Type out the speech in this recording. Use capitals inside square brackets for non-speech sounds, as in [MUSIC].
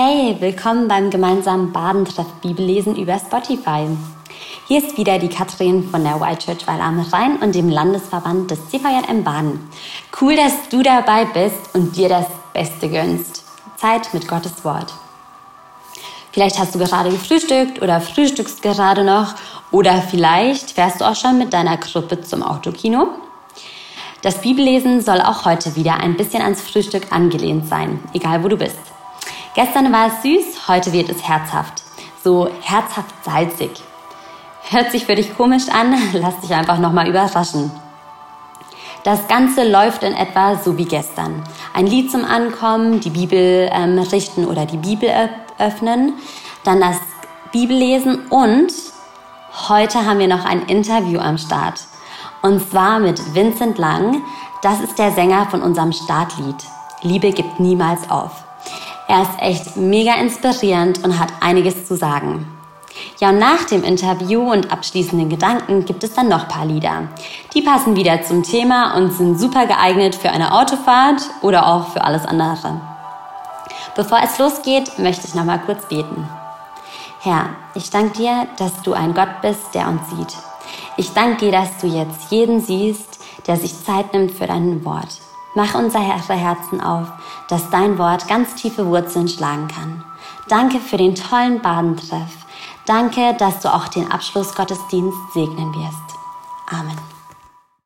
Hey, willkommen beim gemeinsamen Badentreff Bibellesen über Spotify. Hier ist wieder die Katrin von der White Church Weil am Rhein und dem Landesverband des CVJM Baden. Cool, dass du dabei bist und dir das Beste gönnst. Zeit mit Gottes Wort. Vielleicht hast du gerade gefrühstückt oder frühstückst gerade noch oder vielleicht fährst du auch schon mit deiner Gruppe zum Autokino. Das Bibellesen soll auch heute wieder ein bisschen ans Frühstück angelehnt sein, egal wo du bist. Gestern war es süß, heute wird es herzhaft. So herzhaft salzig. Hört sich für dich komisch an? [LAUGHS] Lass dich einfach nochmal überraschen. Das Ganze läuft in etwa so wie gestern. Ein Lied zum Ankommen, die Bibel ähm, richten oder die Bibel öffnen, dann das Bibellesen und heute haben wir noch ein Interview am Start. Und zwar mit Vincent Lang. Das ist der Sänger von unserem Startlied. Liebe gibt niemals auf. Er ist echt mega inspirierend und hat einiges zu sagen. Ja, und nach dem Interview und abschließenden Gedanken gibt es dann noch paar Lieder. Die passen wieder zum Thema und sind super geeignet für eine Autofahrt oder auch für alles andere. Bevor es losgeht, möchte ich noch mal kurz beten. Herr, ich danke dir, dass du ein Gott bist, der uns sieht. Ich danke dir, dass du jetzt jeden siehst, der sich Zeit nimmt für dein Wort. Mach unser Herzen auf, dass dein Wort ganz tiefe Wurzeln schlagen kann. Danke für den tollen Badentreff. Danke, dass du auch den Abschlussgottesdienst segnen wirst. Amen.